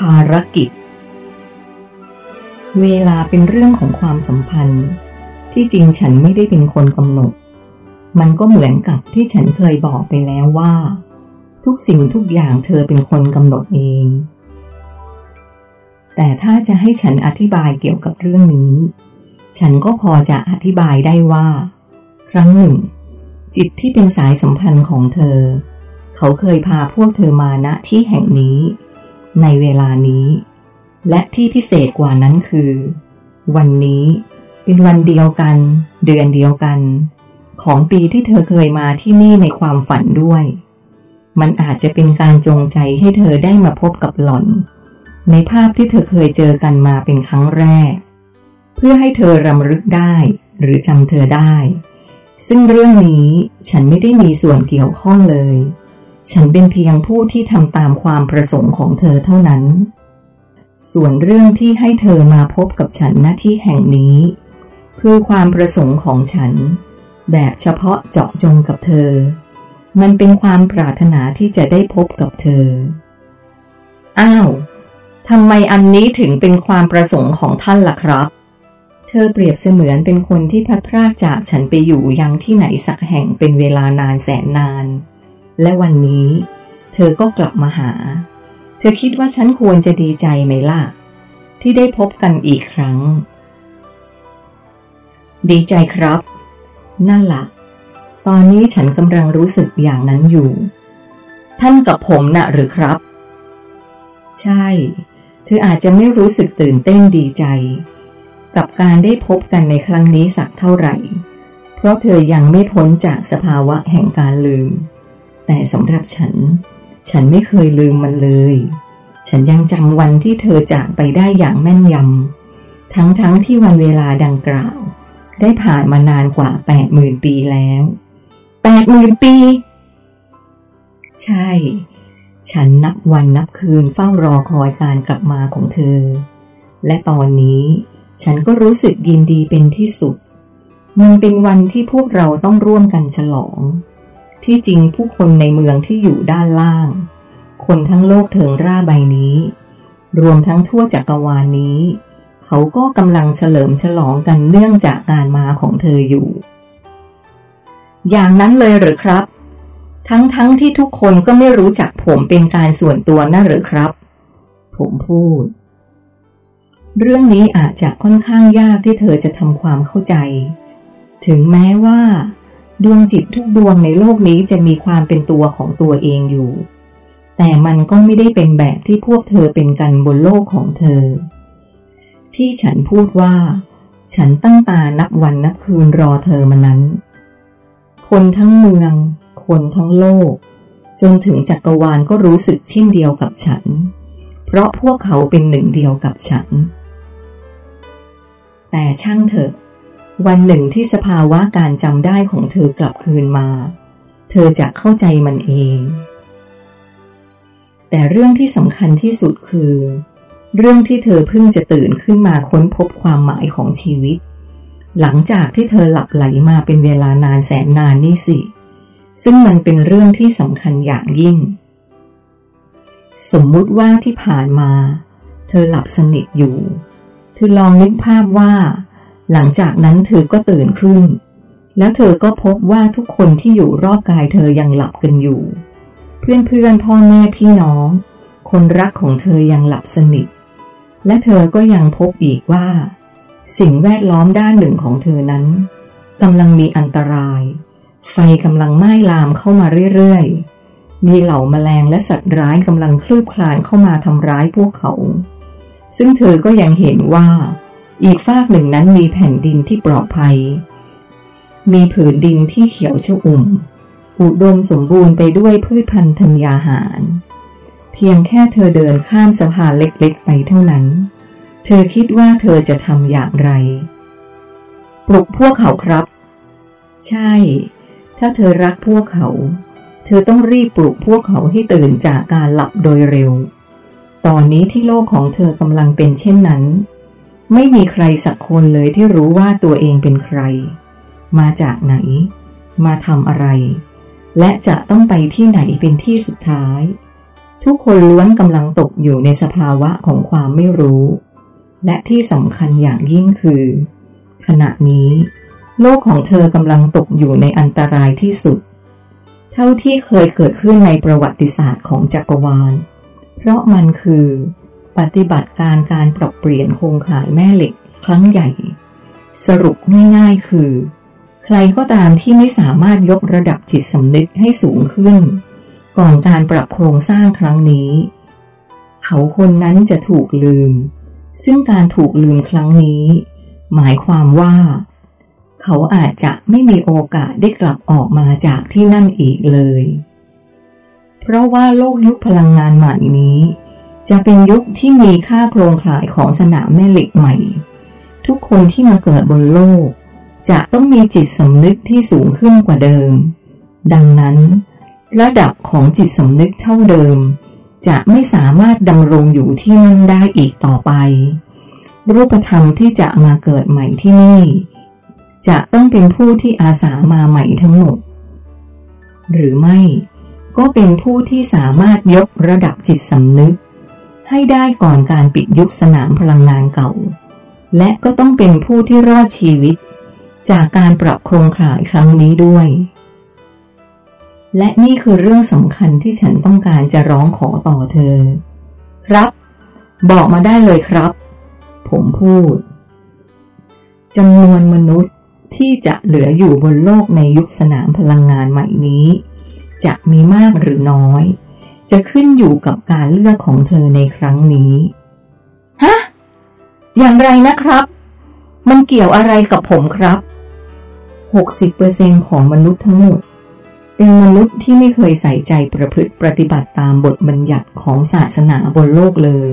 ภารกิจ เวลาเป็นเรื่องของความสัมพันธ์ ที่จริงฉันไม่ได้เป็นคนกำหนด มันก็เหมือนกับที่ฉันเคยบอกไปแล้วว่า ทุกสิ่งทุกอย่างเธอเป็นคนกำหนดเอง แต่ถ้าจะให้ฉันอธิบายเกี่ยวกับเรื่องนี้ ฉันก็พอจะอธิบายได้ว่า ครั้งหนึ่ง จิตที่เป็นสายสัมพันธ์ของเธอ เขาเคยพาพวกเธอมาณที่แห่งนี้ ในเวลานี้ และที่พิเศษกว่านั้นคือ วันนี้เป็นวันเดียวกัน เดือนเดียวกัน ของปีที่เธอเคยมาที่นี่ในความฝันด้วย มันอาจจะเป็นการจงใจให้เธอได้มาพบกับหล่อน ในภาพที่เธอเคยเจอกันมาเป็นครั้งแรก เพื่อให้เธอรำลึกได้หรือจำเธอได้ ซึ่งเรื่องนี้ฉันไม่ได้มีส่วนเกี่ยวข้องเลย ฉันเป็นเพียงผู้ที่ทำตามความประสงค์ของเธอเท่านั้น ส่วนเรื่องที่ให้เธอมาพบกับฉันณที่แห่งนี้ คือความประสงค์ของฉัน แบบเฉพาะเจาะจงกับเธอ มันเป็นความปรารถนาที่จะได้พบกับเธอ อ้าวทำไมอันนี้ถึงเป็นความประสงค์ของท่านล่ะครับ เธอเปรียบเสมือนเป็นคนที่พัดพรากจากฉันไปอยู่ยังที่ไหนสักแห่งเป็นเวลานานแสนนาน และวันนี้ เธอก็กลับมาหา เธอคิดว่าฉันควรจะดีใจไหมล่ะ ที่ได้พบกันอีกครั้ง ดีใจครับ นั่นละ่ะ ตอนนี้ฉันกำลังรู้สึกอย่างนั้นอยู่ ท่านกับผมนะ่ะหรือครับ ใช่ เธออาจจะไม่รู้สึกตื่นเต้นดีใจ กับการได้พบกันในครั้งนี้สักเท่าไหร่ เพราะเธอยังไม่พ้นจากสภาวะแห่งการลืม แต่สำหรับฉัน ฉันไม่เคยลืมมันเลย ฉันยังจำวันที่เธอจากไปได้อย่างแม่นยำ ทั้งๆทที่วันเวลาดังกล่าว ได้ผ่านมานานกว่าแปดหมื่นปีแล้วแปดหมื่นปี ใช่ ฉันนับวันนับคืนเฝ้ารอคอยการกลับมาของเธอ และตอนนี้ฉันก็รู้สึกยินดีเป็นที่สุด มันเป็นวันที่พวกเราต้องร่วมกันฉลอง ที่จริงผู้คนในเมืองที่อยู่ด้านล่าง คนทั้งโลกเถิงร่าใบนี้ รวมทั้งทั่วจักรวาลนนี้ เขาก็กำลังเฉลิมฉลองกันเนื่องจากการมาของเธออยู่ อย่างนั้นเลยหรือครับ ทั้งๆทที่ทุกคนก็ไม่รู้จักผมเป็นการส่วนตัวนั่นหรือครับ ผมพูด เรื่องนี้อาจจะค่อนข้างยากที่เธอจะทำความเข้าใจ ถึงแม้ว่า ดวงจิตทุกดวงในโลกนี้จะมีความเป็นตัวของตัวเองอยู่ แต่มันก็ไม่ได้เป็นแบบที่พวกเธอเป็นกันบนโลกของเธอ ที่ฉันพูดว่า ฉันตั้งตานับวันนับคืนรอเธอมานั้น คนทั้งเมือง คนทั้งโลก จนถึงจักรวาลก็รู้สึกเช่นเดียวกับฉัน เพราะพวกเขาเป็นหนึ่งเดียวกับฉัน แต่ช่างเถอะ วันหนึ่งที่สภาวะการจำได้ของเธอกลับคืนมา เธอจะเข้าใจมันเอง แต่เรื่องที่สำคัญที่สุดคือ เรื่องที่เธอเพิ่งจะตื่นขึ้นมาค้นพบความหมายของชีวิต หลังจากที่เธอหลับไหลมาเป็นเวลานานแสนนานนี่สิ ซึ่งมันเป็นเรื่องที่สำคัญอย่างยิ่ง สมมุติว่าที่ผ่านมา เธอหลับสนิทอยู่ เธอลองนึกภาพว่า หลังจากนั้นเธอก็ตื่นขึ้น แล้วเธอก็พบว่าทุกคนที่อยู่รอบกายเธอยังหลับกันอยู่ เพื่อนเพื่อนพ่อแม่พี่น้อง คนรักของเธอยังหลับสนิท และเธอก็ยังพบอีกว่า สิ่งแวดล้อมด้านหนึ่งของเธอนั้นกำลังมีอันตราย ไฟกำลังไหม้ลามเข้ามาเรื่อยๆ มีเหล่าแมลงและสัตว์ร้ายกำลังคลืบคลานเข้ามาทำร้ายพวกเขา ซึ่งเธอก็ยังเห็นว่า อีกฝากหนึ่งนั้นมีแผ่นดินที่ปลอดภัย มีผืนดินที่เขียวชอุ่ม อุดมสมบูรณ์ไปด้วยพืชพันธุ์ธัญญาหาร เพียงแค่เธอเดินข้ามสะพานเล็กๆ ไปเท่านั้น เธอคิดว่าเธอจะทำอย่างไร ปลุกพวกเขาครับ ใช่ ถ้าเธอรักพวกเขา เธอต้องรีบปลุกพวกเขาให้ตื่นจากการหลับโดยเร็ว ตอนนี้ที่โลกของเธอกำลังเป็นเช่นนั้น ไม่มีใครสักคนเลยที่รู้ว่าตัวเองเป็นใคร มาจากไหน มาทำอะไร และจะต้องไปที่ไหนเป็นที่สุดท้าย ทุกคนล้วนกำลังตกอยู่ในสภาวะของความไม่รู้ และที่สำคัญอย่างยิ่งคือ ขณะนี้ โลกของเธอกำลังตกอยู่ในอันตรายที่สุด เท่าที่เคยเกิดขึ้นในประวัติศาสตร์ของจักรวาล เพราะมันคือ ปฏิบัติการการปรับเปลี่ยนโครงข่ายแม่เหล็กครั้งใหญ่ สรุปง่ายๆคือ ใครก็ตามที่ไม่สามารถยกระดับจิตสำนึกให้สูงขึ้น ก่อนการปรับโครงสร้างครั้งนี้ เขาคนนั้นจะถูกลืม ซึ่งการถูกลืมครั้งนี้ หมายความว่า เขาอาจจะไม่มีโอกาสได้กลับออกมาจากที่นั่นอีกเลย เพราะว่าโลกยุคพลังงานใหม่นี้ จะเป็นยุคที่มีค่าโครงข่ายของสนามแม่เหล็กใหม่ ทุกคนที่มาเกิดบนโลก จะต้องมีจิตสำนึกที่สูงขึ้นกว่าเดิม ดังนั้น ระดับของจิตสำนึกเท่าเดิม จะไม่สามารถดำรงอยู่ที่นั่นได้อีกต่อไป รูปธรรมที่จะมาเกิดใหม่ที่นี่ จะต้องเป็นผู้ที่อาสามาใหม่ทั้งหมด หรือไม่ ก็เป็นผู้ที่สามารถยกระดับจิตสำนึก ให้ได้ก่อนการปิดยุคสนามพลังงานเก่า และก็ต้องเป็นผู้ที่รอดชีวิต จากการปรับโครงข่ายครั้งนี้ด้วย และนี่คือเรื่องสำคัญที่ฉันต้องการจะร้องขอต่อเธอ ครับ บอกมาได้เลยครับ ผมพูดจำนวนมนุษย์ที่จะเหลืออยู่บนโลกในยุคสนามพลังงานใหม่นี้ จะมีมากหรือน้อย จะขึ้นอยู่กับการเลือกของเธอในครั้งนี้ ฮะ อย่างไรนะครับ มันเกี่ยวอะไรกับผมครับ 60%ของมนุษย์ทั้งหมด เป็นมนุษย์ที่ไม่เคยใส่ใจประพฤติปฏิบัติตามบทบัญญัติของศาสนาบนโลกเลย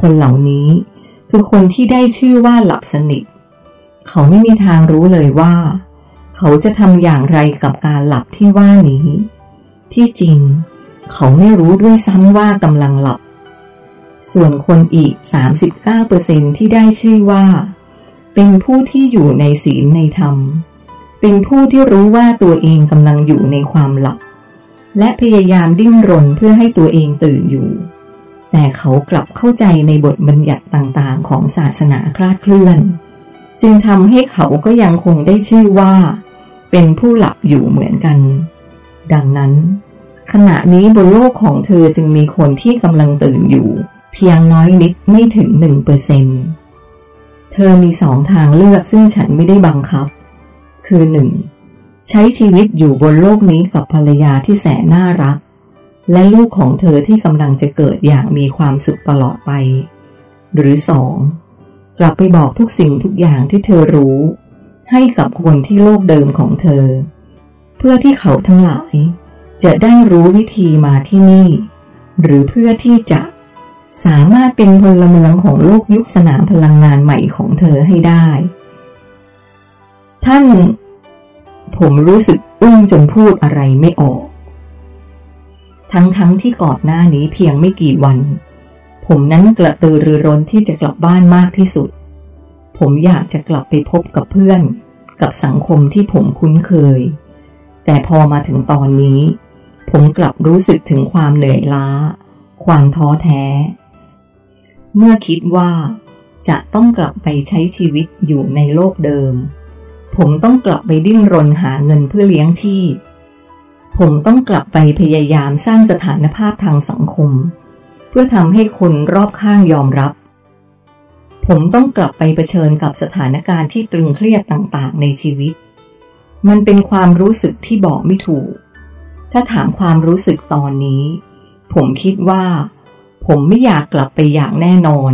คนเหล่านี้คือคนที่ได้ชื่อว่าหลับสนิท เขาไม่มีทางรู้เลยว่า เขาจะทำอย่างไรกับการหลับที่ว่านี้ ที่จริง เขาไม่รู้ด้วยซ้ำว่ากำลังหลับ ส่วนคนอีก 39%ที่ได้ชื่อว่า เป็นผู้ที่อยู่ในศีลในธรรม เป็นผู้ที่รู้ว่าตัวเองกำลังอยู่ในความหลับ และพยายามดิ้นรนเพื่อให้ตัวเองตื่นอยู่ แต่เขากลับเข้าใจในบทบัญญัติต่างๆ ของศาสนาคลาดเคลื่อน จึงทำให้เขาก็ยังคงได้ชื่อว่า เป็นผู้หลับอยู่เหมือนกัน ดังนั้น ขณะนี้บนโลกของเธอจึงมีคนที่กำลังตื่นอยู่ เพียงน้อยนิดไม่ถึงหนึ่งเปอร์เซนเธอมีสองทางเลือกซึ่งฉันไม่ได้บังคับ คือหนึ่งใช้ชีวิตอยู่บนโลกนี้กับภรรยาที่แสนน่ารัก และลูกของเธอที่กำลังจะเกิดอย่างมีความสุขตลอดไป หรือสองกลับไปบอกทุกสิ่งทุกอย่างที่เธอรู้ ให้กับคนที่โลกเดิมของเธอ เพื่อที่เขาทั้งหลาย จะได้รู้วิธีมาที่นี่ หรือเพื่อที่จะสามารถเป็นพลเมืองของโลกยุคสนามพลังงานใหม่ของเธอให้ได้ ท่าน ผมรู้สึกอึ้งจนพูดอะไรไม่ออก ทั้งๆทที่ก่อนหน้านี้เพียงไม่กี่วัน ผมนั้นกระตือรือร้นที่จะกลับบ้านมากที่สุด ผมอยากจะกลับไปพบกับเพื่อน กับสังคมที่ผมคุ้นเคย แต่พอมาถึงตอนนี้ ผมกลับรู้สึกถึงความเหนื่อยล้า ความท้อแท้ เมื่อคิดว่าจะต้องกลับไปใช้ชีวิตอยู่ในโลกเดิม ผมต้องกลับไปดิ้นรนหาเงินเพื่อเลี้ยงชีพ ผมต้องกลับไปพยายามสร้างสถานภาพทางสังคม เพื่อทำให้คนรอบข้างยอมรับ ผมต้องกลับไปเผชิญกับสถานการณ์ที่ตรึงเครียดต่างๆ ในชีวิต มันเป็นความรู้สึกที่บอกไม่ถูก ถ้าถามความรู้สึกตอนนี้ ผมคิดว่า ผมไม่อยากกลับไปอย่างแน่นอน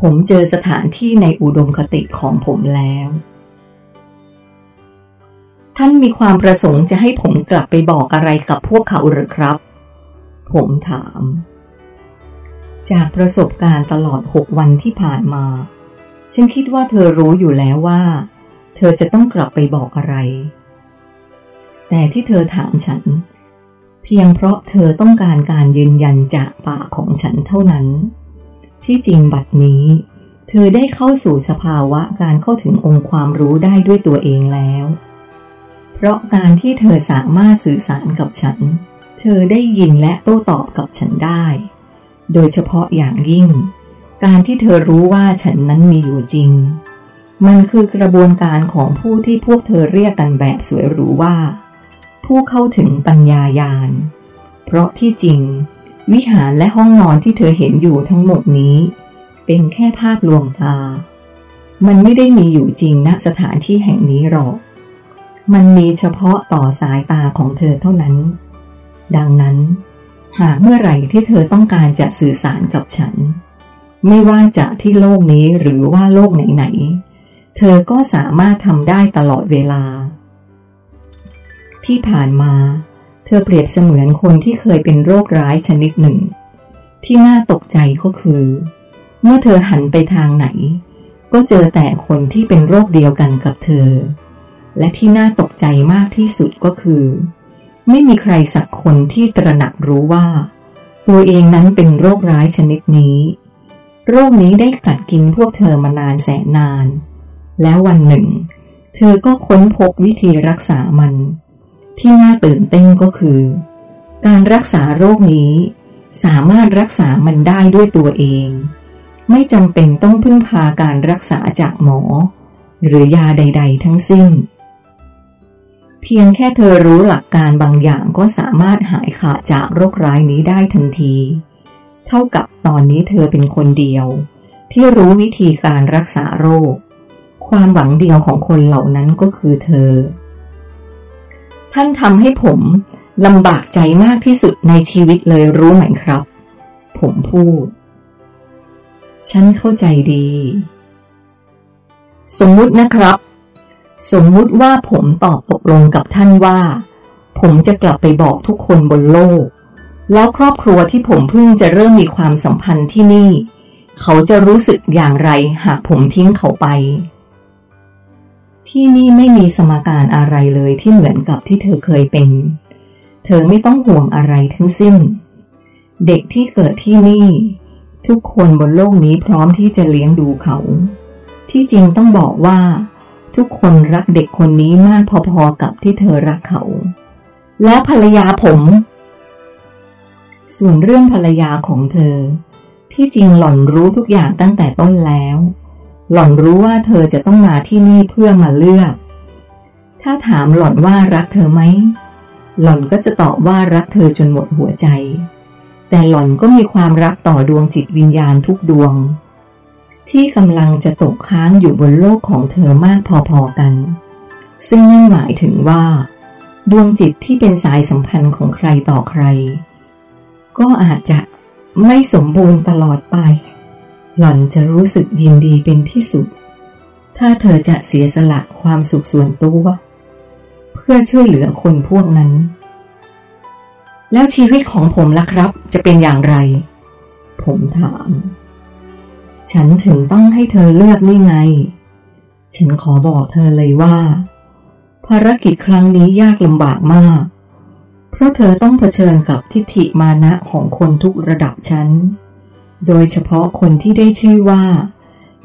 ผมเจอสถานที่ในอุดมคติของผมแล้ว ท่านมีความประสงค์จะให้ผมกลับไปบอกอะไรกับพวกเขาหรือครับ ผมถาม จากประสบการณ์ตลอดหกวันที่ผ่านมา ฉันคิดว่าเธอรู้อยู่แล้วว่า เธอจะต้องกลับไปบอกอะไร แต่ที่เธอถามฉัน เพียงเพราะเธอต้องการการยืนยันจากปากของฉันเท่านั้น ที่จริงบัดนี้ เธอได้เข้าสู่สภาวะการเข้าถึงองค์ความรู้ได้ด้วยตัวเองแล้ว เพราะการที่เธอสามารถสื่อสารกับฉัน เธอได้ยินและโต้ตอบกับฉันได้ โดยเฉพาะอย่างยิ่ง การที่เธอรู้ว่าฉันนั้นมีอยู่จริงมันคือกระบวนการของผู้ที่พวกเธอเรียกกันแบบสวยหรูว่า ผู้เข้าถึงปัญญายาณ เพราะที่จริง วิหารและห้องนอนที่เธอเห็นอยู่ทั้งหมดนี้ เป็นแค่ภาพลวงตา มันไม่ได้มีอยู่จริงณสถานที่แห่งนี้หรอก มันมีเฉพาะต่อสายตาของเธอเท่านั้น ดังนั้น หากเมื่อไหร่ที่เธอต้องการจะสื่อสารกับฉัน ไม่ว่าจะที่โลกนี้หรือว่าโลกไหนๆเธอก็สามารถทำได้ตลอดเวลา ที่ผ่านมา เธอเปรียบเสมือนคนที่เคยเป็นโรคร้ายชนิดหนึ่ง ที่น่าตกใจก็คือ เมื่อเธอหันไปทางไหน ก็เจอแต่คนที่เป็นโรคเดียวกันกับเธอ และที่น่าตกใจมากที่สุดก็คือ ไม่มีใครสักคนที่ตระหนักรู้ว่า ตัวเองนั้นเป็นโรคร้ายชนิดนี้โรคนี้ได้กัดกินพวกเธอมานานแสนนาน แล้ววันหนึ่ง เธอก็ค้นพบวิธีรักษามัน ที่น่าตื่นเต้นก็คือ การรักษาโรคนี้ สามารถรักษามันได้ด้วยตัวเอง ไม่จำเป็นต้องพึ่งพาการรักษาจากหมอ หรือยาใด ๆ ทั้งสิ้น เพียงแค่เธอรู้หลักการบางอย่างก็สามารถหายขาดจากโรคร้ายนี้ได้ทันที เท่ากับตอนนี้เธอเป็นคนเดียว ที่รู้วิธีการรักษาโรค ความหวังเดียวของคนเหล่านั้นก็คือเธอ ท่านทำให้ผมลำบากใจมากที่สุดในชีวิตเลยรู้ไหมครับ ผมพูด ฉันเข้าใจดี สมมุตินะครับ สมมุติว่าผมตอบตกลงกับท่านว่า ผมจะกลับไปบอกทุกคนบนโลก แล้วครอบครัวที่ผมเพิ่งจะเริ่มมีความสัมพันธ์ที่นี่ เขาจะรู้สึกอย่างไรหากผมทิ้งเขาไป ที่นี่ไม่มีสมการอะไรเลยที่เหมือนกับที่เธอเคยเป็น เธอไม่ต้องห่วงอะไรทั้งสิ้น เด็กที่เกิดที่นี่ ทุกคนบนโลกนี้พร้อมที่จะเลี้ยงดูเขา ที่จริงต้องบอกว่า ทุกคนรักเด็กคนนี้มากพอๆกับที่เธอรักเขา แล้วภรรยาผม ส่วนเรื่องภรรยาของเธอ ที่จริงหล่อนรู้ทุกอย่างตั้งแต่ต้นแล้ว หล่อนรู้ว่าเธอจะต้องมาที่นี่เพื่อมาเลือก ถ้าถามหล่อนว่ารักเธอไหม หล่อนก็จะตอบว่ารักเธอจนหมดหัวใจ แต่หล่อนก็มีความรักต่อดวงจิตวิญญาณทุกดวง ที่กำลังจะตกค้างอยู่บนโลกของเธอมากพอๆกัน ซึ่งนั่นหมายถึงว่า ดวงจิตที่เป็นสายสัมพันธ์ของใครต่อใคร ก็อาจจะไม่สมบูรณ์ตลอดไป หล่อนจะรู้สึกยินดีเป็นที่สุด ถ้าเธอจะเสียสละความสุขส่วนตัว เพื่อช่วยเหลือคนพวกนั้น แล้วชีวิตของผมล่ะครับ จะเป็นอย่างไร ผมถาม ฉันถึงต้องให้เธอเลือกนี่ไง ฉันขอบอกเธอเลยว่า ภารกิจครั้งนี้ยากลำบากมาก เพราะเธอต้องเผชิญกับทิฏฐิมานะของคนทุกระดับชั้น โดยเฉพาะคนที่ได้ชื่อว่า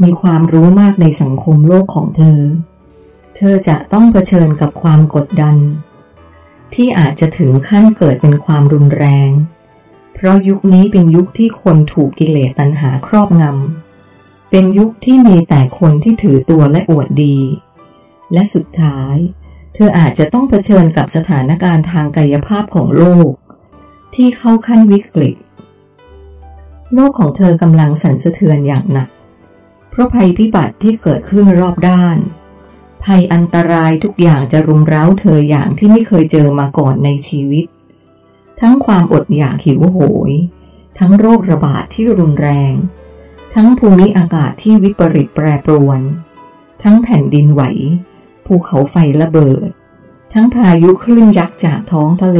มีความรู้มากในสังคมโลกของเธอ เธอจะต้องเผชิญกับความกดดัน ที่อาจจะถึงขั้นเกิดเป็นความรุนแรง เพราะยุคนี้เป็นยุคที่คนถูกกิเลสตัณหาครอบงำ เป็นยุคที่มีแต่คนที่ถือตัวและอวดดี และสุดท้าย เธออาจจะต้องเผชิญกับสถานการณ์ทางกายภาพของโลก ที่เข้าขั้นวิกฤต โลกของเธอกำลังสั่นสะเทือนอย่างหนัก เพราะภัยพิบัติที่เกิดขึ้นรอบด้าน ภัยอันตรายทุกอย่างจะรุมเร้าเธออย่างที่ไม่เคยเจอมาก่อนในชีวิต ทั้งความอดอยากหิวโหย ทั้งโรคระบาดทที่รุนแรง ทั้งภูมิอากาศที่วิปริตแปรปรวน ทั้งแผ่นดินไหว ภูเขาไฟระเบิด ทั้งพายุคลื่นยักษ์จากท้องทะเล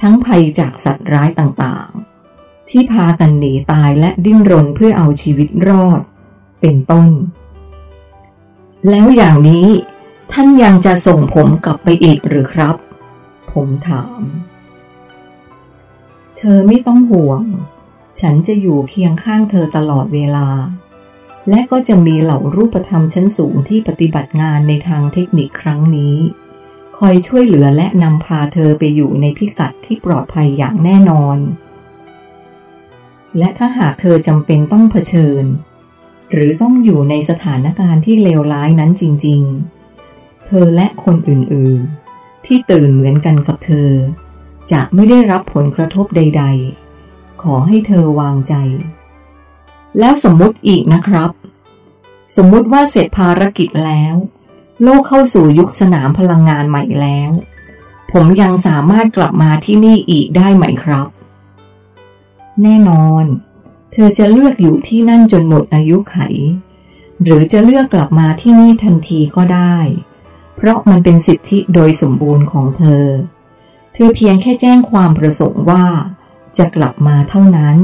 ทั้งภัยจากสัตว์ร้ายต่างๆ ที่พากันหนีตายและดิ้นรนเพื่อเอาชีวิตรอด เป็นต้น แล้วอย่างนี้ท่านยังจะส่งผมกลับไปอีกหรือครับ ผมถาม เธอไม่ต้องห่วง ฉันจะอยู่เคียงข้างเธอตลอดเวลา และก็จะมีเหล่ารูปธรรมชั้นสูงที่ปฏิบัติงานในทางเทคนิคครั้งนี้คอยช่วยเหลือและนำพาเธอไปอยู่ในพิกัดที่ปลอดภัยอย่างแน่นอน และถ้าหากเธอจำเป็นต้องเผชิญ หรือต้องอยู่ในสถานการณ์ที่เลวร้ายนั้นจริง ๆ เธอและคนอื่นๆ ที่ตื่นเหมือนกันกับเธอ จะไม่ได้รับผลกระทบใด ๆ ขอให้เธอวางใจ แล้วสมมุติอีกนะครับ สมมุติว่าเสร็จภารกิจแล้ว โลกเข้าสู่ยุคสนามพลังงานใหม่แล้ว ผมยังสามารถกลับมาที่นี่อีกได้ไหมครับ แน่นอน เธอจะเลือกอยู่ที่นั่นจนหมดอายุไข หรือจะเลือกกลับมาที่นี่ทันทีก็ได้ เพราะมันเป็นสิทธิโดยสมบูรณ์ของเธอ เธอเพียงแค่แจ้งความประสงค์ว่า จะกลับมาเท่านั้น